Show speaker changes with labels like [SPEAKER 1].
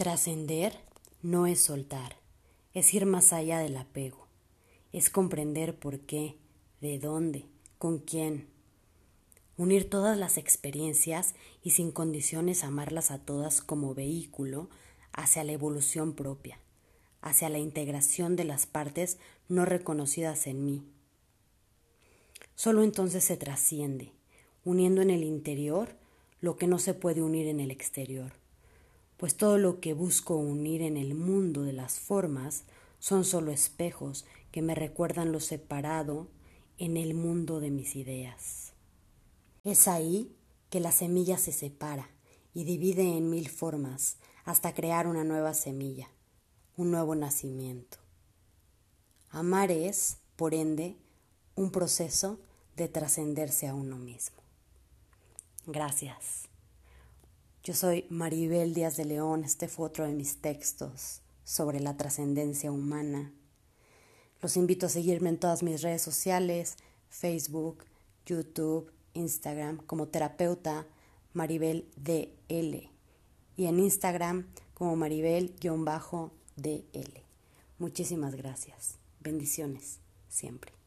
[SPEAKER 1] Trascender no es soltar, es ir más allá del apego, es comprender por qué, de dónde, con quién. Unir todas las experiencias y sin condiciones amarlas a todas como vehículo hacia la evolución propia, hacia la integración de las partes no reconocidas en mí. Solo entonces se trasciende, uniendo en el interior lo que no se puede unir en el exterior pues todo lo que busco unir en el mundo de las formas son solo espejos que me recuerdan lo separado en el mundo de mis ideas. Es ahí que la semilla se separa y divide en mil formas hasta crear una nueva semilla, un nuevo nacimiento. Amar es, por ende, un proceso de trascenderse a uno mismo. Gracias. Yo soy Maribel Díaz de León, este fue otro de mis textos sobre la trascendencia humana. Los invito a seguirme en todas mis redes sociales, Facebook, YouTube, Instagram, como terapeuta Maribel DL y en Instagram como Maribel-DL. Muchísimas gracias. Bendiciones siempre.